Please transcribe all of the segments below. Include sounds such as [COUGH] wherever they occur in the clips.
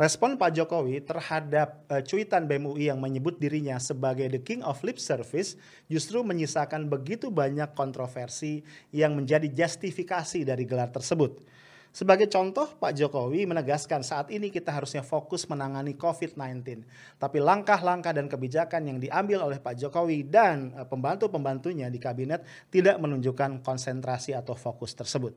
Respon Pak Jokowi terhadap uh, cuitan BEM UI yang menyebut dirinya sebagai the king of lip service justru menyisakan begitu banyak kontroversi yang menjadi justifikasi dari gelar tersebut. Sebagai contoh, Pak Jokowi menegaskan saat ini kita harusnya fokus menangani COVID-19. Tapi langkah-langkah dan kebijakan yang diambil oleh Pak Jokowi dan uh, pembantu-pembantunya di kabinet tidak menunjukkan konsentrasi atau fokus tersebut.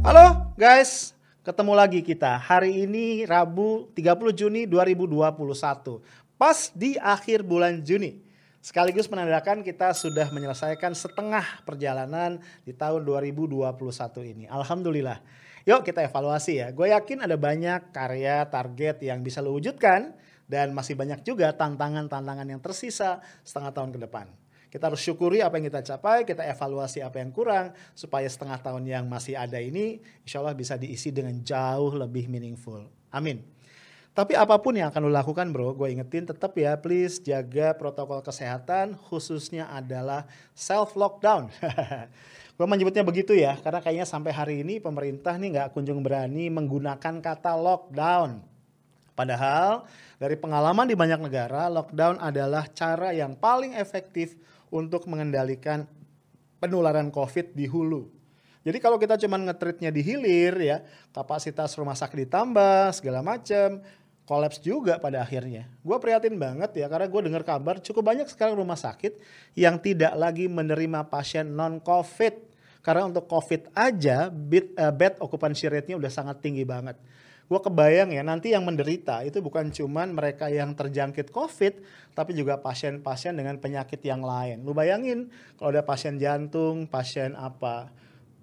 Halo guys, ketemu lagi kita. Hari ini Rabu 30 Juni 2021. Pas di akhir bulan Juni. Sekaligus menandakan kita sudah menyelesaikan setengah perjalanan di tahun 2021 ini. Alhamdulillah. Yuk kita evaluasi ya. Gue yakin ada banyak karya, target yang bisa lo wujudkan. Dan masih banyak juga tantangan-tantangan yang tersisa setengah tahun ke depan. Kita harus syukuri apa yang kita capai, kita evaluasi apa yang kurang, supaya setengah tahun yang masih ada ini, insya Allah bisa diisi dengan jauh lebih meaningful. Amin. Tapi apa pun yang akan lo lakukan bro, gue ingetin tetap ya please jaga protokol kesehatan khususnya adalah self lockdown. [LAUGHS] gue menyebutnya begitu ya, karena kayaknya sampai hari ini pemerintah nih nggak kunjung berani menggunakan kata lockdown. Padahal dari pengalaman di banyak negara, lockdown adalah cara yang paling efektif untuk mengendalikan penularan COVID di hulu. Jadi kalau kita cuma ngetritnya di hilir ya, kapasitas rumah sakit ditambah segala macam, kolaps juga pada akhirnya. Gue prihatin banget ya karena gue dengar kabar cukup banyak sekarang rumah sakit yang tidak lagi menerima pasien non COVID. Karena untuk COVID aja bed, uh, bed occupancy rate-nya udah sangat tinggi banget gue kebayang ya nanti yang menderita itu bukan cuman mereka yang terjangkit COVID, tapi juga pasien-pasien dengan penyakit yang lain. Lu bayangin kalau ada pasien jantung, pasien apa,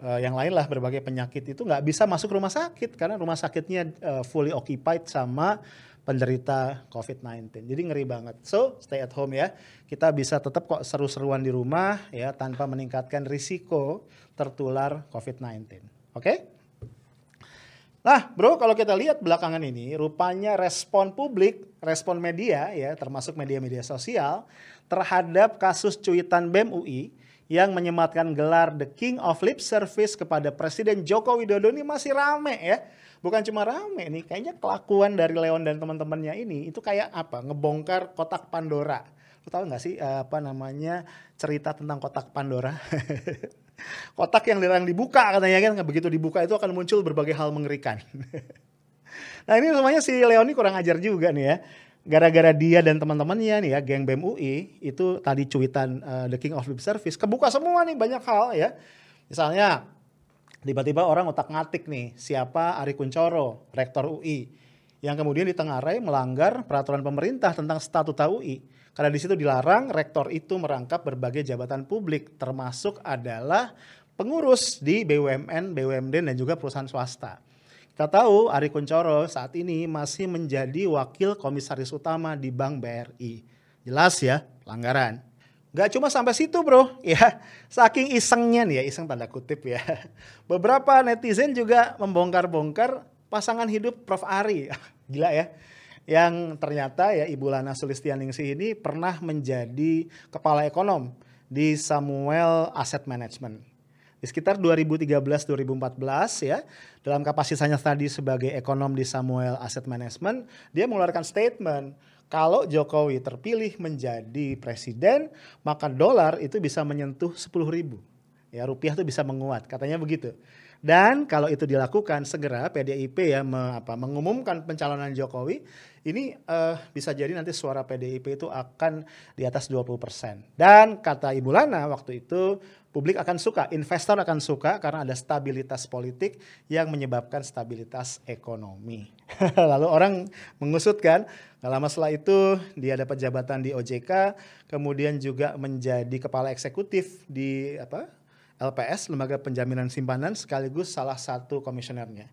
uh, yang lain lah berbagai penyakit itu nggak bisa masuk rumah sakit karena rumah sakitnya uh, fully occupied sama penderita COVID-19. Jadi ngeri banget. So, stay at home ya. Kita bisa tetap kok seru-seruan di rumah ya tanpa meningkatkan risiko tertular COVID-19. Oke? Okay? Nah, bro, kalau kita lihat belakangan ini, rupanya respon publik, respon media, ya, termasuk media-media sosial, terhadap kasus cuitan BEM UI yang menyematkan gelar The King of Lip Service kepada Presiden Joko Widodo ini masih rame ya. Bukan cuma rame nih, kayaknya kelakuan dari Leon dan teman-temannya ini itu kayak apa? Ngebongkar kotak Pandora. Lo tau gak sih eh, apa namanya cerita tentang kotak Pandora? [LAUGHS] [LAUGHS] kotak yang dilarang dibuka katanya kan begitu dibuka itu akan muncul berbagai hal mengerikan. [LAUGHS] nah ini semuanya si Leoni kurang ajar juga nih ya. Gara-gara dia dan teman-temannya nih ya, geng BEM UI, itu tadi cuitan uh, The King of Lip Service, kebuka semua nih banyak hal ya. Misalnya, tiba-tiba orang otak ngatik nih, siapa Ari Kuncoro, Rektor UI, yang kemudian ditengarai melanggar peraturan pemerintah tentang statuta UI karena di situ dilarang rektor itu merangkap berbagai jabatan publik termasuk adalah pengurus di BUMN, BUMD dan juga perusahaan swasta. Kita tahu Ari Kuncoro saat ini masih menjadi wakil komisaris utama di Bank BRI. Jelas ya, pelanggaran. Gak cuma sampai situ bro, ya saking isengnya nih ya, iseng tanda kutip ya. Beberapa netizen juga membongkar-bongkar pasangan hidup Prof. Ari. [LAUGHS] Gila ya yang ternyata ya Ibu Lana Sulistianingsih ini pernah menjadi kepala ekonom di Samuel Asset Management. Di sekitar 2013-2014 ya, dalam kapasitasnya tadi sebagai ekonom di Samuel Asset Management, dia mengeluarkan statement kalau Jokowi terpilih menjadi presiden, maka dolar itu bisa menyentuh 10 ribu. Ya, rupiah itu bisa menguat, katanya begitu. Dan kalau itu dilakukan segera PDIP ya me, apa, mengumumkan pencalonan Jokowi, ini uh, bisa jadi nanti suara PDIP itu akan di atas 20%. Dan kata Ibu Lana waktu itu publik akan suka, investor akan suka karena ada stabilitas politik yang menyebabkan stabilitas ekonomi. [LAUGHS] Lalu orang mengusutkan, gak lama setelah itu dia dapat jabatan di OJK, kemudian juga menjadi kepala eksekutif di apa LPS, Lembaga Penjaminan Simpanan, sekaligus salah satu komisionernya.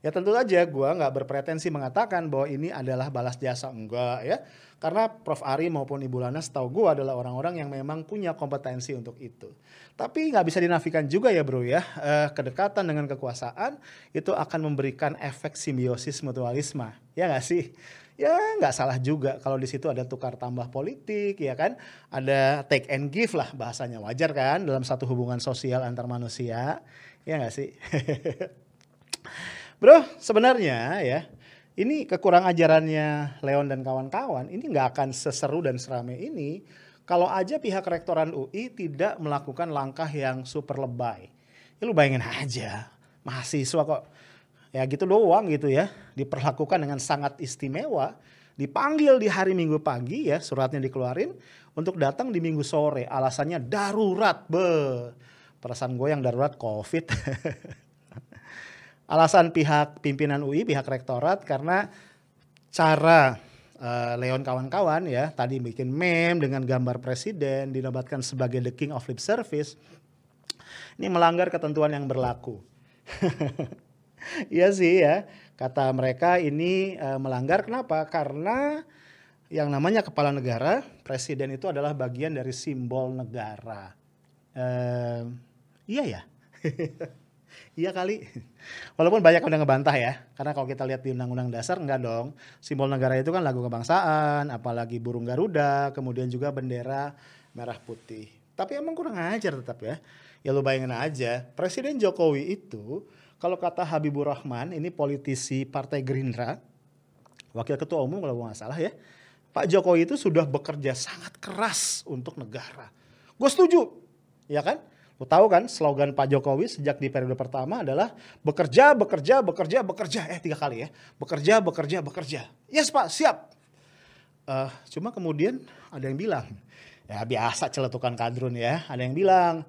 Ya tentu saja gue nggak berpretensi mengatakan bahwa ini adalah balas jasa enggak ya, karena Prof Ari maupun Ibu Lana setahu gue adalah orang-orang yang memang punya kompetensi untuk itu. Tapi nggak bisa dinafikan juga ya bro ya, eh, kedekatan dengan kekuasaan itu akan memberikan efek simbiosis mutualisme, ya nggak sih? Ya nggak salah juga kalau di situ ada tukar tambah politik ya kan? Ada take and give lah bahasanya wajar kan dalam satu hubungan sosial antar manusia. Ya nggak sih? [LAUGHS] Bro sebenarnya ya ini kekurang ajarannya Leon dan kawan-kawan ini nggak akan seseru dan serame ini kalau aja pihak rektoran UI tidak melakukan langkah yang super lebay. Ya lu bayangin aja mahasiswa kok ya gitu doang gitu ya. Diperlakukan dengan sangat istimewa. Dipanggil di hari minggu pagi ya suratnya dikeluarin untuk datang di minggu sore. Alasannya darurat be. Perasaan gue yang darurat covid. [LAUGHS] Alasan pihak pimpinan UI pihak rektorat karena cara uh, Leon kawan-kawan ya tadi bikin meme dengan gambar presiden dinobatkan sebagai the king of lip service ini melanggar ketentuan yang berlaku [LAUGHS] [LAUGHS] Iya sih ya, kata mereka ini uh, melanggar kenapa? Karena yang namanya kepala negara, presiden itu adalah bagian dari simbol negara. Uh, iya ya, [LAUGHS] iya kali. Walaupun banyak udah ngebantah ya, karena kalau kita lihat di Undang-Undang Dasar enggak dong. Simbol negara itu kan lagu kebangsaan, apalagi burung Garuda, kemudian juga bendera merah putih. Tapi emang kurang ajar tetap ya. Ya lu bayangin aja, Presiden Jokowi itu kalau kata Habibur Rahman, ini politisi Partai Gerindra, wakil ketua umum kalau nggak salah ya, Pak Jokowi itu sudah bekerja sangat keras untuk negara. Gue setuju, ya kan? Lo tahu kan slogan Pak Jokowi sejak di periode pertama adalah bekerja, bekerja, bekerja, bekerja. Eh tiga kali ya. Bekerja, bekerja, bekerja. Yes Pak, siap. Uh, cuma kemudian ada yang bilang, ya biasa celetukan kadrun ya. Ada yang bilang,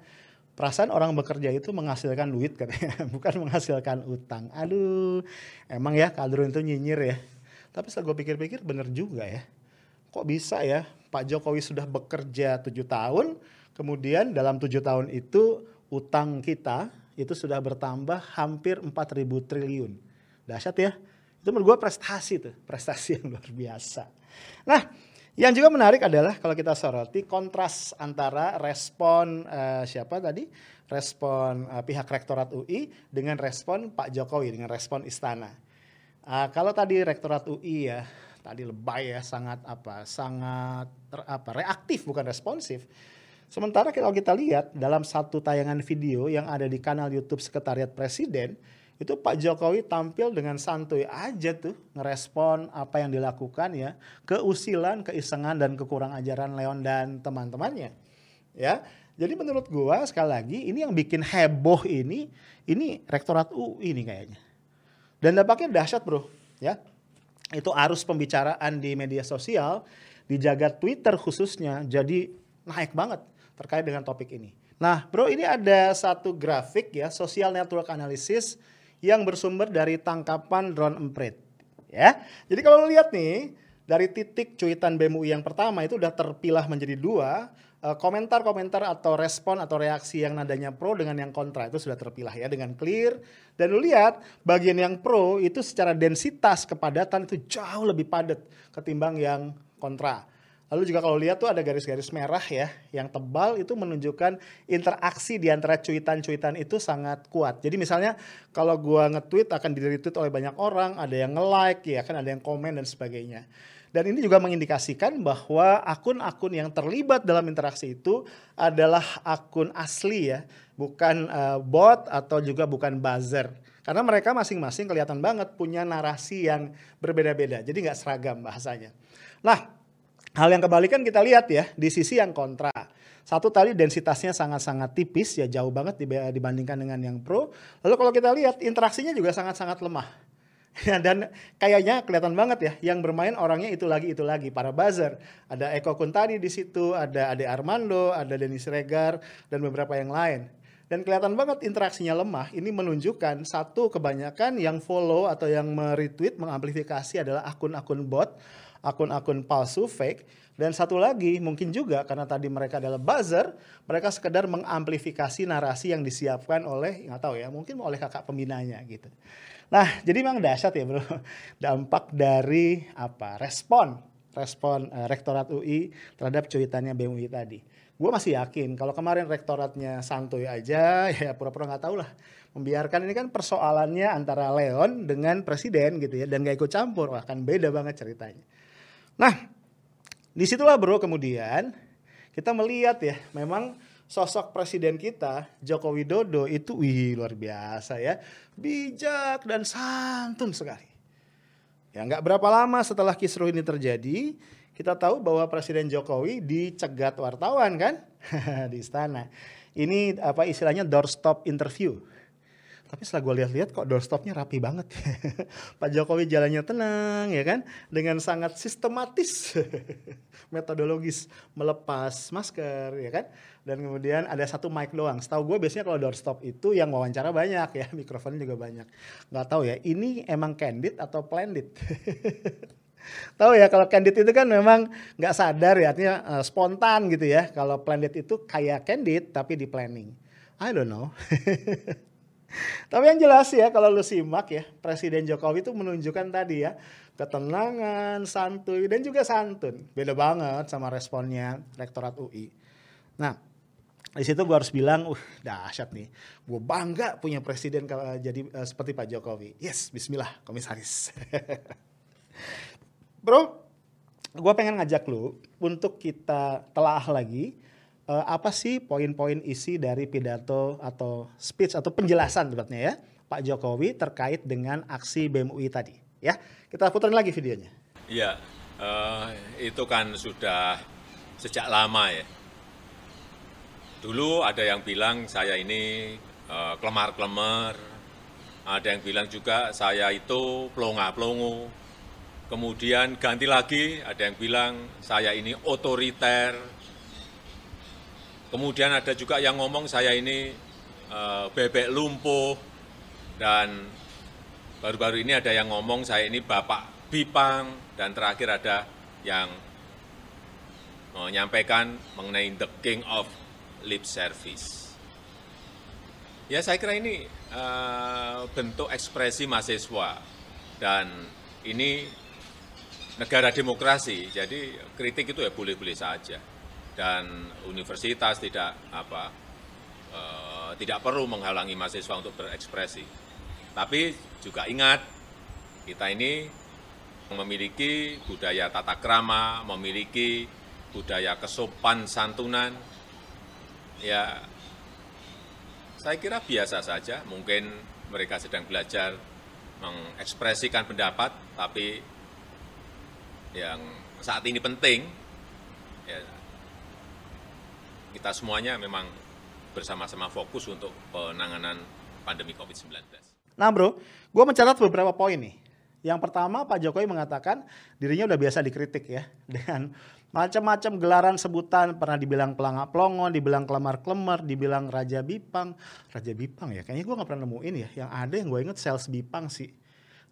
perasaan orang bekerja itu menghasilkan duit katanya, [LAUGHS] bukan menghasilkan utang. Aduh, emang ya kadrun itu nyinyir ya. Tapi setelah gue pikir-pikir bener juga ya. Kok bisa ya Pak Jokowi sudah bekerja tujuh tahun, kemudian dalam tujuh tahun itu utang kita itu sudah bertambah hampir 4.000 triliun. Dahsyat ya. Itu menurut gue prestasi tuh, prestasi yang luar biasa. Nah, yang juga menarik adalah kalau kita soroti kontras antara respon uh, siapa tadi? Respon uh, pihak Rektorat UI dengan respon Pak Jokowi dengan respon istana. Uh, kalau tadi Rektorat UI ya tadi lebay ya sangat apa? sangat ter, apa? reaktif bukan responsif. Sementara kalau kita lihat dalam satu tayangan video yang ada di kanal YouTube Sekretariat Presiden, itu Pak Jokowi tampil dengan santuy aja tuh ngerespon apa yang dilakukan ya keusilan, keisengan dan kekurang ajaran Leon dan teman-temannya. Ya. Jadi menurut gua sekali lagi ini yang bikin heboh ini ini rektorat UI ini kayaknya. Dan dampaknya dahsyat, Bro, ya. Itu arus pembicaraan di media sosial di jagat Twitter khususnya jadi naik banget terkait dengan topik ini. Nah, Bro, ini ada satu grafik ya, social network analysis yang bersumber dari tangkapan drone emprit. Ya, jadi kalau lihat nih dari titik cuitan BMUI yang pertama itu udah terpilah menjadi dua eh, komentar-komentar atau respon atau reaksi yang nadanya pro dengan yang kontra itu sudah terpilah ya dengan clear dan lu lihat bagian yang pro itu secara densitas kepadatan itu jauh lebih padat ketimbang yang kontra. Lalu juga kalau lihat tuh ada garis-garis merah ya, yang tebal itu menunjukkan interaksi di antara cuitan-cuitan itu sangat kuat. Jadi misalnya kalau gua nge-tweet akan di-retweet oleh banyak orang, ada yang nge-like ya kan, ada yang komen dan sebagainya. Dan ini juga mengindikasikan bahwa akun-akun yang terlibat dalam interaksi itu adalah akun asli ya, bukan uh, bot atau juga bukan buzzer. Karena mereka masing-masing kelihatan banget punya narasi yang berbeda-beda, jadi nggak seragam bahasanya. Nah, Hal yang kebalikan kita lihat ya di sisi yang kontra. Satu tadi densitasnya sangat-sangat tipis ya jauh banget dibandingkan dengan yang pro. Lalu kalau kita lihat interaksinya juga sangat-sangat lemah. [LAUGHS] Ya, dan kayaknya kelihatan banget ya yang bermain orangnya itu lagi itu lagi para buzzer. Ada Eko Kuntadi di situ, ada Ade Armando, ada Denis Regar dan beberapa yang lain. Dan kelihatan banget interaksinya lemah. Ini menunjukkan satu kebanyakan yang follow atau yang meretweet mengamplifikasi adalah akun-akun bot akun-akun palsu fake. Dan satu lagi mungkin juga karena tadi mereka adalah buzzer mereka sekedar mengamplifikasi narasi yang disiapkan oleh nggak tahu ya mungkin oleh kakak pembinanya gitu. Nah jadi memang dahsyat ya bro. [LAUGHS] Dampak dari apa? Respon. Respon uh, Rektorat UI terhadap cuitannya BMUI tadi. Gue masih yakin kalau kemarin rektoratnya santuy aja [LAUGHS] ya pura-pura nggak tahu lah. Membiarkan ini kan persoalannya antara Leon dengan presiden gitu ya dan gak ikut campur akan beda banget ceritanya. Nah di situlah bro kemudian kita melihat ya memang sosok presiden kita Joko Widodo itu wih luar biasa ya bijak dan santun sekali. Ya nggak berapa lama setelah kisruh ini terjadi, kita tahu bahwa Presiden Jokowi dicegat wartawan kan [LAUGHS] di istana. Ini apa istilahnya doorstop interview. Tapi setelah gue lihat-lihat kok doorstopnya rapi banget. [LAUGHS] Pak Jokowi jalannya tenang ya kan, dengan sangat sistematis, [LAUGHS] metodologis melepas masker ya kan. Dan kemudian ada satu mic doang. Setahu gue biasanya kalau doorstop itu yang wawancara banyak ya, [LAUGHS] mikrofonnya juga banyak. Gak tahu ya, ini emang candid atau planned? Tahu ya kalau candid itu kan memang nggak sadar ya artinya uh, spontan gitu ya. Kalau planned itu kayak candid tapi di planning. I don't know. Tapi yang jelas ya kalau lu simak ya, Presiden Jokowi itu menunjukkan tadi ya, ketenangan, santuy dan juga santun. Beda banget sama responnya Rektorat UI. Nah, di situ gue harus bilang, uh dahsyat nih, gue bangga punya presiden jadi uh, seperti Pak Jokowi. Yes, Bismillah, komisaris. [LAUGHS] Bro, gue pengen ngajak lu untuk kita telah lagi uh, apa sih poin-poin isi dari pidato atau speech atau penjelasan tepatnya ya Pak Jokowi terkait dengan aksi BMUI tadi? Ya kita putar lagi videonya. Iya uh, itu kan sudah sejak lama ya. Dulu ada yang bilang saya ini uh, kelemar-kelemar ada yang bilang juga saya itu pelonga-pelongo. Kemudian ganti lagi ada yang bilang saya ini otoriter Kemudian ada juga yang ngomong saya ini uh, bebek lumpuh. Dan baru-baru ini ada yang ngomong saya ini bapak bipang. Dan terakhir ada yang menyampaikan mengenai the king of lip service. Ya saya kira ini uh, bentuk ekspresi mahasiswa. Dan ini negara demokrasi, jadi kritik itu ya boleh-boleh saja dan universitas tidak apa uh, tidak perlu menghalangi mahasiswa untuk berekspresi. Tapi juga ingat kita ini memiliki budaya tata krama, memiliki budaya kesopan santunan. Ya saya kira biasa saja, mungkin mereka sedang belajar mengekspresikan pendapat, tapi yang saat ini penting ya kita semuanya memang bersama-sama fokus untuk penanganan pandemi COVID-19. Nah bro, gue mencatat beberapa poin nih. Yang pertama Pak Jokowi mengatakan dirinya udah biasa dikritik ya [LAUGHS] dengan macam-macam gelaran sebutan pernah dibilang pelangak pelongo, dibilang kelemar kelemar, dibilang raja bipang, raja bipang ya kayaknya gue nggak pernah nemuin ya. Yang ada yang gue inget sales bipang sih,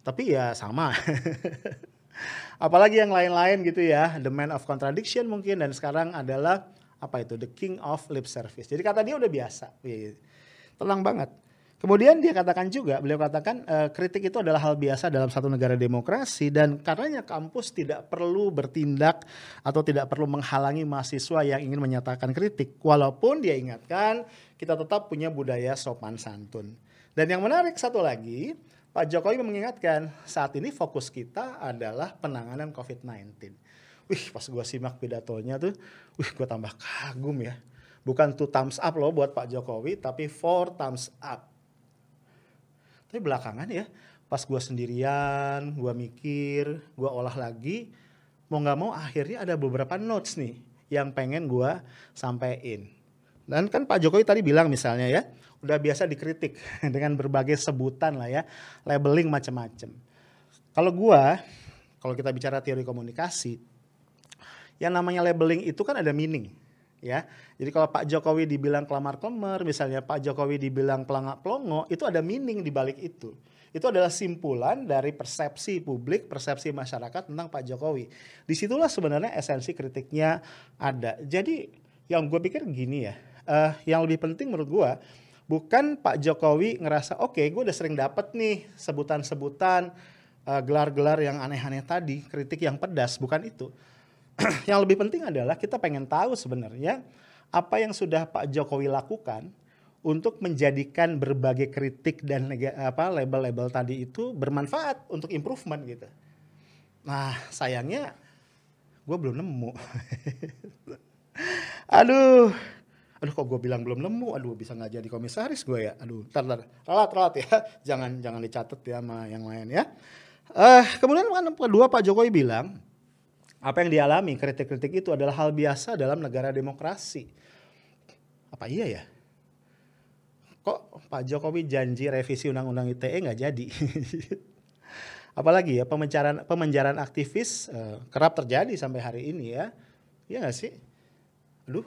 tapi ya sama. [LAUGHS] Apalagi yang lain-lain gitu ya, the man of contradiction mungkin dan sekarang adalah apa itu the king of lip service. Jadi kata dia udah biasa. Tenang banget. Kemudian dia katakan juga, beliau katakan e, kritik itu adalah hal biasa dalam satu negara demokrasi dan karenanya kampus tidak perlu bertindak atau tidak perlu menghalangi mahasiswa yang ingin menyatakan kritik. Walaupun dia ingatkan kita tetap punya budaya sopan santun. Dan yang menarik satu lagi, Pak Jokowi mengingatkan saat ini fokus kita adalah penanganan COVID-19 wih pas gue simak pidatonya tuh, wih gue tambah kagum ya. Bukan two thumbs up loh buat Pak Jokowi, tapi four thumbs up. Tapi belakangan ya, pas gue sendirian, gue mikir, gue olah lagi, mau nggak mau akhirnya ada beberapa notes nih yang pengen gue sampein. Dan kan Pak Jokowi tadi bilang misalnya ya, udah biasa dikritik [LAUGHS] dengan berbagai sebutan lah ya, labeling macam-macam. Kalau gue, kalau kita bicara teori komunikasi, yang namanya labeling itu kan ada meaning ya. Jadi kalau Pak Jokowi dibilang kelamar kelemar, misalnya Pak Jokowi dibilang pelangak pelongo, itu ada meaning di balik itu. Itu adalah simpulan dari persepsi publik, persepsi masyarakat tentang Pak Jokowi. Di situlah sebenarnya esensi kritiknya ada. Jadi yang gue pikir gini ya, uh, yang lebih penting menurut gue bukan Pak Jokowi ngerasa oke okay, gue udah sering dapet nih sebutan-sebutan uh, gelar-gelar yang aneh-aneh tadi, kritik yang pedas, bukan itu [CLEARS THROAT] yang lebih penting adalah kita pengen tahu sebenarnya apa yang sudah Pak Jokowi lakukan untuk menjadikan berbagai kritik dan apa label-label tadi itu bermanfaat untuk improvement gitu. Nah sayangnya gue belum nemu. [LAUGHS] aduh, aduh kok gue bilang belum nemu, aduh bisa nggak jadi komisaris gue ya, aduh, tar tar, ralat ralat ya, [LAUGHS] jangan jangan dicatat ya sama yang lain ya. Uh, kemudian kan kedua Pak Jokowi bilang apa yang dialami kritik-kritik itu adalah hal biasa dalam negara demokrasi. Apa iya ya? Kok Pak Jokowi janji revisi undang-undang ITE nggak jadi? [LAUGHS] Apalagi ya pemenjaraan pemenjaraan aktivis uh, kerap terjadi sampai hari ini ya. Iya nggak sih? Aduh,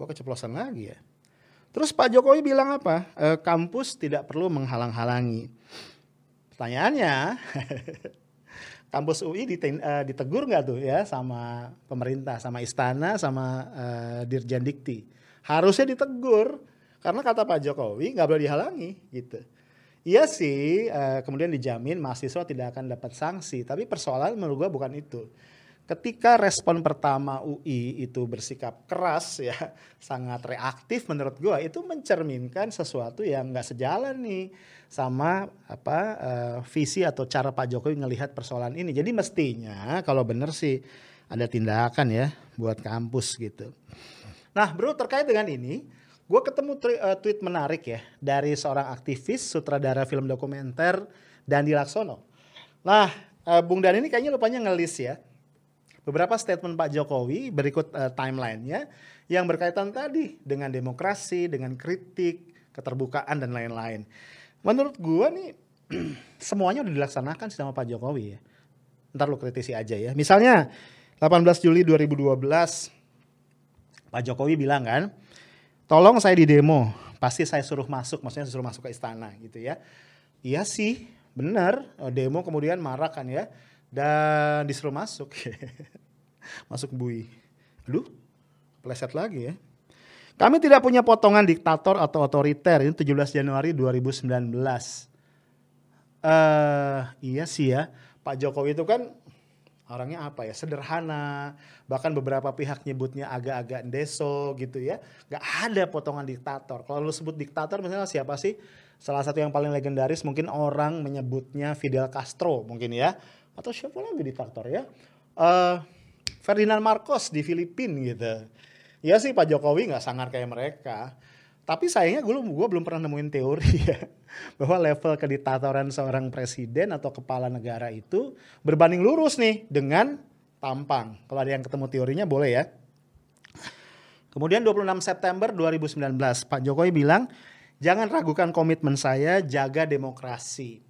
gua keceplosan lagi ya. Terus Pak Jokowi bilang apa? E, kampus tidak perlu menghalang-halangi. Pertanyaannya, [LAUGHS] kampus UI uh, ditegur nggak tuh ya sama pemerintah, sama istana, sama uh, Dirjen Dikti? Harusnya ditegur karena kata Pak Jokowi nggak boleh dihalangi gitu. Iya sih, uh, kemudian dijamin mahasiswa tidak akan dapat sanksi, tapi persoalan menurut gua bukan itu ketika respon pertama UI itu bersikap keras ya [LAUGHS] sangat reaktif menurut gua itu mencerminkan sesuatu yang nggak sejalan nih sama apa uh, visi atau cara Pak Jokowi ngelihat persoalan ini. Jadi mestinya kalau benar sih ada tindakan ya buat kampus gitu. Nah bro terkait dengan ini gue ketemu uh, tweet menarik ya dari seorang aktivis sutradara film dokumenter Dandi Laksono. Nah uh, Bung Dan ini kayaknya lupanya ngelis ya beberapa statement Pak Jokowi berikut uh, timelinenya yang berkaitan tadi dengan demokrasi, dengan kritik, keterbukaan dan lain-lain. Menurut gua nih [CLEARS THROAT] semuanya udah dilaksanakan sama Pak Jokowi ya. Ntar lu kritisi aja ya. Misalnya 18 Juli 2012 Pak Jokowi bilang kan, tolong saya di demo, pasti saya suruh masuk, maksudnya suruh masuk ke istana gitu ya. Iya sih, benar, demo kemudian marah kan ya dan disuruh masuk. [LAUGHS] Masuk bui. Aduh pleset lagi ya. Kami tidak punya potongan diktator atau otoriter. Ini 17 Januari 2019 uh, eh, iya sih ya. Pak Jokowi itu kan orangnya apa ya? Sederhana. Bahkan beberapa pihak nyebutnya agak-agak deso gitu ya. Nggak ada potongan diktator. Kalau lu sebut diktator misalnya siapa sih? Salah satu yang paling legendaris mungkin orang menyebutnya Fidel Castro mungkin ya atau siapa lagi diktator ya uh, Ferdinand Marcos di Filipina gitu ya sih Pak Jokowi nggak sangar kayak mereka tapi sayangnya gue, gue belum pernah nemuin teori [LAUGHS] ya bahwa level kediktatoran seorang presiden atau kepala negara itu berbanding lurus nih dengan tampang. Kalau ada yang ketemu teorinya boleh ya. Kemudian 26 September 2019 Pak Jokowi bilang jangan ragukan komitmen saya jaga demokrasi.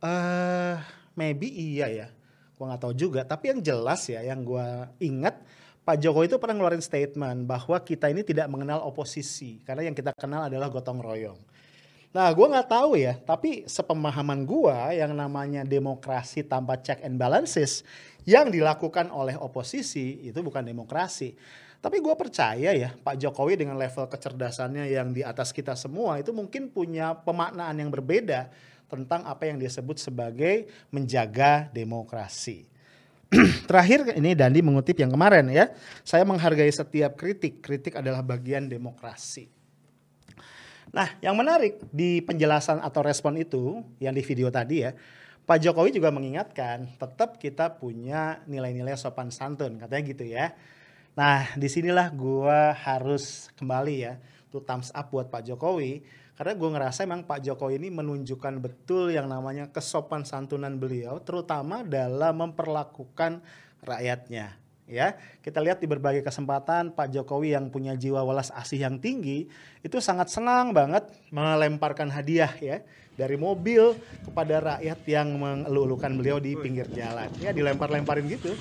Uh, maybe iya ya. Gue nggak tahu juga. Tapi yang jelas ya yang gue ingat Pak Jokowi itu pernah ngeluarin statement bahwa kita ini tidak mengenal oposisi. Karena yang kita kenal adalah gotong royong. Nah, gue nggak tahu ya, tapi sepemahaman gue yang namanya demokrasi tanpa check and balances yang dilakukan oleh oposisi itu bukan demokrasi. Tapi gue percaya ya Pak Jokowi dengan level kecerdasannya yang di atas kita semua itu mungkin punya pemaknaan yang berbeda tentang apa yang disebut sebagai menjaga demokrasi. [CLEARS THROAT] Terakhir ini Dandi mengutip yang kemarin ya. Saya menghargai setiap kritik. Kritik adalah bagian demokrasi. Nah, yang menarik di penjelasan atau respon itu yang di video tadi ya, Pak Jokowi juga mengingatkan tetap kita punya nilai-nilai sopan santun, katanya gitu ya. Nah, di sinilah gua harus kembali ya, tuh thumbs up buat Pak Jokowi karena gue ngerasa emang Pak Jokowi ini menunjukkan betul yang namanya kesopan santunan beliau, terutama dalam memperlakukan rakyatnya. Ya, kita lihat di berbagai kesempatan Pak Jokowi yang punya jiwa welas asih yang tinggi itu sangat senang banget melemparkan hadiah ya dari mobil kepada rakyat yang mengeluh-elukan beliau di pinggir jalan. Ya dilempar-lemparin gitu.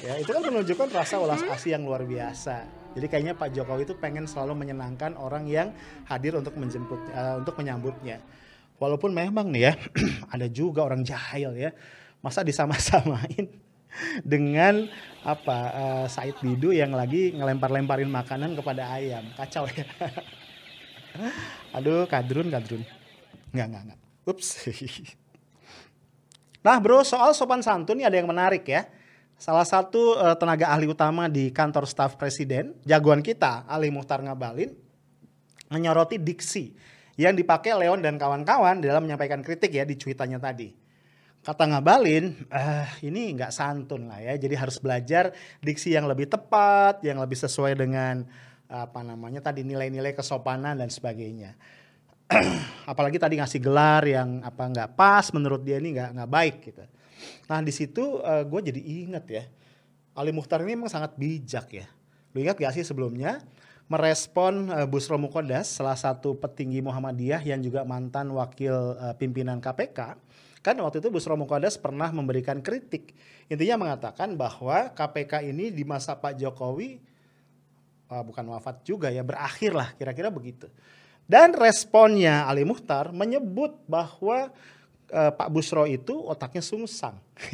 Ya, itu kan menunjukkan rasa welas asih yang luar biasa. Jadi kayaknya Pak Jokowi itu pengen selalu menyenangkan orang yang hadir untuk menjemput uh, untuk menyambutnya. Walaupun memang nih ya [CLEARS THROAT] ada juga orang jahil ya. Masa disama-samain [LAUGHS] dengan apa uh, Said Bidu yang lagi ngelempar-lemparin makanan kepada ayam. Kacau ya. [LAUGHS] Aduh, kadrun kadrun. Enggak, enggak, enggak. Ups. [LAUGHS] nah, Bro, soal sopan santun ini ada yang menarik ya salah satu uh, tenaga ahli utama di kantor staf presiden, jagoan kita, Ali Muhtar Ngabalin, menyoroti diksi yang dipakai Leon dan kawan-kawan dalam menyampaikan kritik ya di cuitannya tadi. Kata Ngabalin, eh, ini nggak santun lah ya, jadi harus belajar diksi yang lebih tepat, yang lebih sesuai dengan apa namanya tadi nilai-nilai kesopanan dan sebagainya. [CLEARS THROAT] Apalagi tadi ngasih gelar yang apa nggak pas menurut dia ini nggak nggak baik gitu. Nah di situ uh, eh, gue jadi inget ya, Ali Muhtar ini memang sangat bijak ya. Lu ingat gak sih sebelumnya merespon uh, Busro Mukodas, salah satu petinggi Muhammadiyah yang juga mantan wakil uh, pimpinan KPK, kan waktu itu Busro Mukodas pernah memberikan kritik. Intinya mengatakan bahwa KPK ini di masa Pak Jokowi uh, bukan wafat juga ya, berakhir lah kira-kira begitu. Dan responnya Ali Muhtar menyebut bahwa uh, Pak Busro itu otaknya sungsang. [LAUGHS]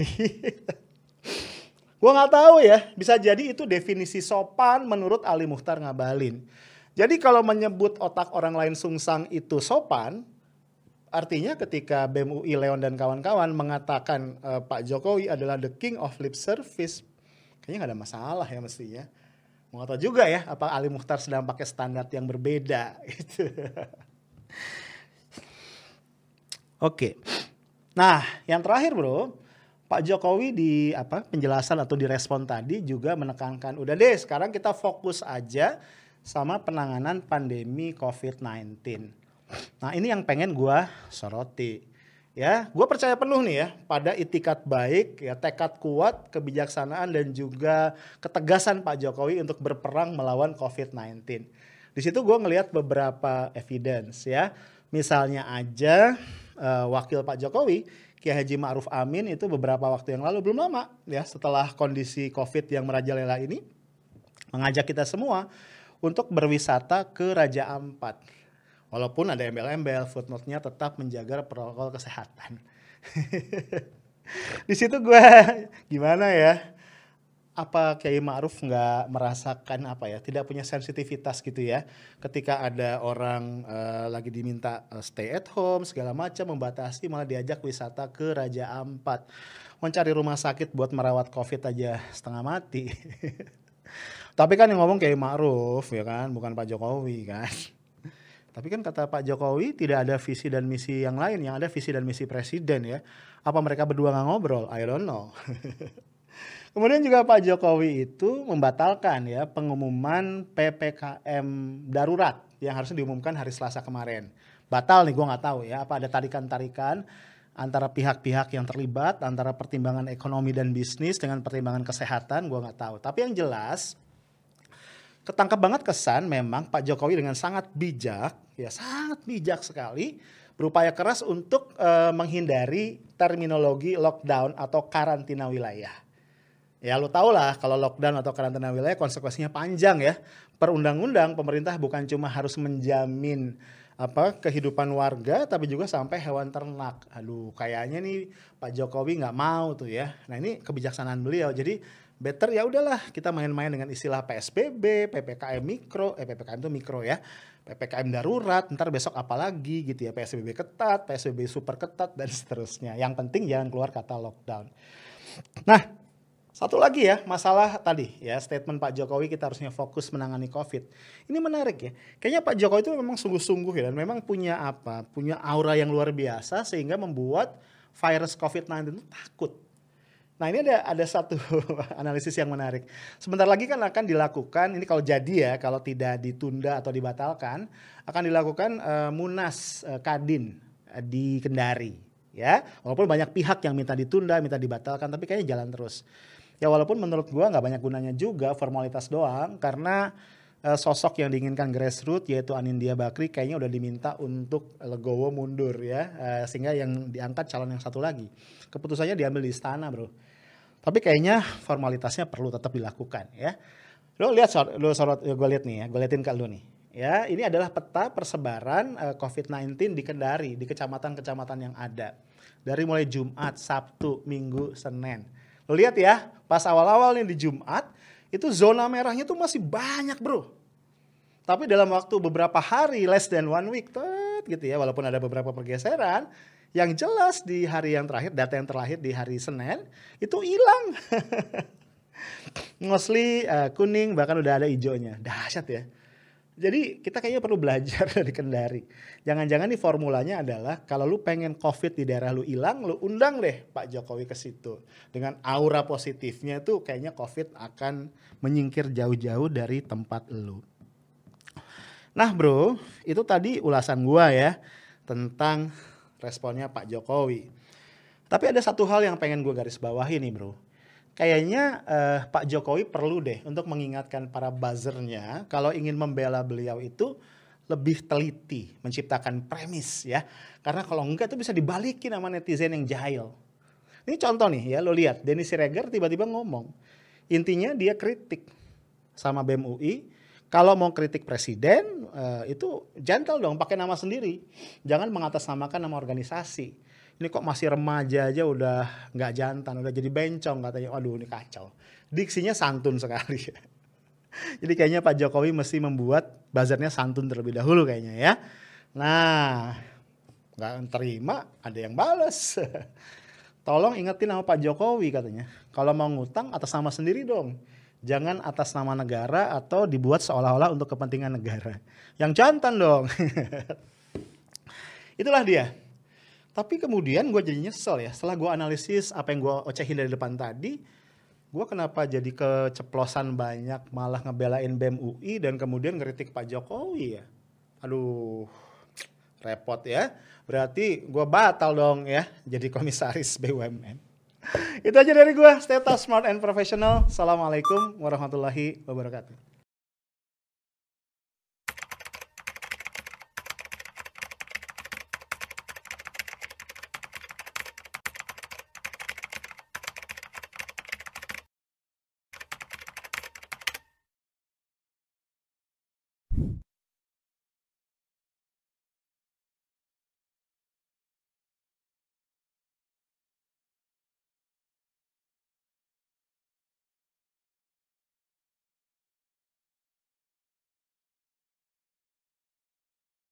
Gua nggak tahu ya, bisa jadi itu definisi sopan menurut Ali Muhtar Ngabalin. Jadi kalau menyebut otak orang lain sungsang itu sopan, artinya ketika BEM UI Leon dan kawan-kawan mengatakan uh, Pak Jokowi adalah the king of lip service, kayaknya nggak ada masalah ya mestinya. Mau tahu juga ya apa Ali Muhtar sedang pakai standar yang berbeda [LAUGHS] gitu. Oke. Nah, yang terakhir bro, Pak Jokowi di apa penjelasan atau di respon tadi juga menekankan udah deh sekarang kita fokus aja sama penanganan pandemi COVID-19. Nah ini yang pengen gue soroti ya gue percaya penuh nih ya pada itikat baik ya tekad kuat kebijaksanaan dan juga ketegasan Pak Jokowi untuk berperang melawan COVID-19 di situ gue ngelihat beberapa evidence ya misalnya aja uh, wakil Pak Jokowi Kiai Haji Ma'ruf Amin itu beberapa waktu yang lalu belum lama ya setelah kondisi COVID yang merajalela ini mengajak kita semua untuk berwisata ke Raja Ampat Walaupun ada embel-embel, footnote-nya tetap menjaga protokol kesehatan. [LAUGHS] Di situ gue gimana ya? Apa Kiai Ma'ruf nggak merasakan apa ya? Tidak punya sensitivitas gitu ya? Ketika ada orang uh, lagi diminta uh, stay at home segala macam membatasi malah diajak wisata ke Raja Ampat. Mencari rumah sakit buat merawat COVID aja setengah mati. [LAUGHS] Tapi kan yang ngomong Kiai Ma'ruf ya kan, bukan Pak Jokowi kan. Tapi kan kata Pak Jokowi tidak ada visi dan misi yang lain, yang ada visi dan misi presiden ya. Apa mereka berdua nggak ngobrol? I don't know. [LAUGHS] Kemudian juga Pak Jokowi itu membatalkan ya pengumuman PPKM darurat yang harusnya diumumkan hari Selasa kemarin. Batal nih, gue nggak tahu ya. Apa ada tarikan-tarikan antara pihak-pihak yang terlibat, antara pertimbangan ekonomi dan bisnis dengan pertimbangan kesehatan, gue nggak tahu. Tapi yang jelas ketangkap banget kesan memang Pak Jokowi dengan sangat bijak, ya sangat bijak sekali berupaya keras untuk uh, menghindari terminologi lockdown atau karantina wilayah. Ya lo tau lah kalau lockdown atau karantina wilayah konsekuensinya panjang ya. Per undang-undang pemerintah bukan cuma harus menjamin apa kehidupan warga tapi juga sampai hewan ternak. Aduh kayaknya nih Pak Jokowi nggak mau tuh ya. Nah ini kebijaksanaan beliau. Jadi better ya udahlah kita main-main dengan istilah PSBB, PPKM mikro, eh PPKM itu mikro ya. PPKM darurat, ntar besok apa lagi gitu ya, PSBB ketat, PSBB super ketat dan seterusnya. Yang penting jangan keluar kata lockdown. Nah, satu lagi ya, masalah tadi ya, statement Pak Jokowi kita harusnya fokus menangani COVID. Ini menarik ya. Kayaknya Pak Jokowi itu memang sungguh-sungguh ya dan memang punya apa? Punya aura yang luar biasa sehingga membuat virus COVID-19 itu takut Nah ini ada ada satu [LAUGHS] analisis yang menarik. Sebentar lagi kan akan dilakukan ini kalau jadi ya kalau tidak ditunda atau dibatalkan akan dilakukan uh, munas uh, kadin uh, di Kendari ya. Walaupun banyak pihak yang minta ditunda, minta dibatalkan tapi kayaknya jalan terus. Ya walaupun menurut gua nggak banyak gunanya juga formalitas doang karena uh, sosok yang diinginkan grassroots yaitu Anindya Bakri kayaknya udah diminta untuk legowo mundur ya uh, sehingga yang diangkat calon yang satu lagi. Keputusannya diambil di istana, Bro tapi kayaknya formalitasnya perlu tetap dilakukan ya. Lo lihat lo sorot ya gue lihat nih ya, gue liatin ke lo nih. Ya, ini adalah peta persebaran uh, eh, COVID-19 di Kendari, di kecamatan-kecamatan yang ada. Dari mulai Jumat, Sabtu, Minggu, Senin. Lihat ya, pas awal-awal nih di Jumat, itu zona merahnya tuh masih banyak bro. Tapi dalam waktu beberapa hari, less than one week, tet, gitu ya walaupun ada beberapa pergeseran yang jelas di hari yang terakhir data yang terlahir di hari Senin itu hilang. [LAUGHS] Mostly uh, kuning bahkan udah ada hijaunya. Dahsyat ya jadi kita kayaknya perlu belajar [LAUGHS] dari Kendari. Jangan-jangan nih formulanya adalah kalau lu pengen COVID di daerah lu hilang, lu undang deh Pak Jokowi ke situ. Dengan aura positifnya tuh kayaknya COVID akan menyingkir jauh-jauh dari tempat lu. Nah bro, itu tadi ulasan gua ya tentang responnya Pak Jokowi. Tapi ada satu hal yang pengen gue garis bawahi nih bro kayaknya uh, Pak Jokowi perlu deh untuk mengingatkan para buzzernya kalau ingin membela beliau itu lebih teliti menciptakan premis ya. Karena kalau enggak itu bisa dibalikin sama netizen yang jahil. Ini contoh nih ya lo lihat Denny Siregar tiba-tiba ngomong intinya dia kritik sama BEM UI kalau mau kritik presiden uh, itu gentle dong pakai nama sendiri. Jangan mengatasnamakan nama organisasi ini kok masih remaja aja udah nggak jantan, udah jadi bencong katanya. Waduh ini kacau. Diksinya santun sekali. [LAUGHS] jadi kayaknya Pak Jokowi mesti membuat buzzernya santun terlebih dahulu kayaknya ya. Nah, nggak terima, ada yang bales. [LAUGHS] Tolong ingetin sama Pak Jokowi katanya. Kalau mau ngutang atas nama sendiri dong. Jangan atas nama negara atau dibuat seolah-olah untuk kepentingan negara. Yang jantan dong. [LAUGHS] Itulah dia tapi kemudian gue jadi nyesel ya, setelah gue analisis apa yang gue ocehin dari depan tadi, gue kenapa jadi keceplosan banyak malah ngebelain BEM UI dan kemudian ngeritik Pak Jokowi ya. Aduh, repot ya. Berarti gue batal dong ya jadi komisaris [LAUGHS] BUMN. Itu aja dari gue, stay smart and professional. Assalamualaikum warahmatullahi wabarakatuh.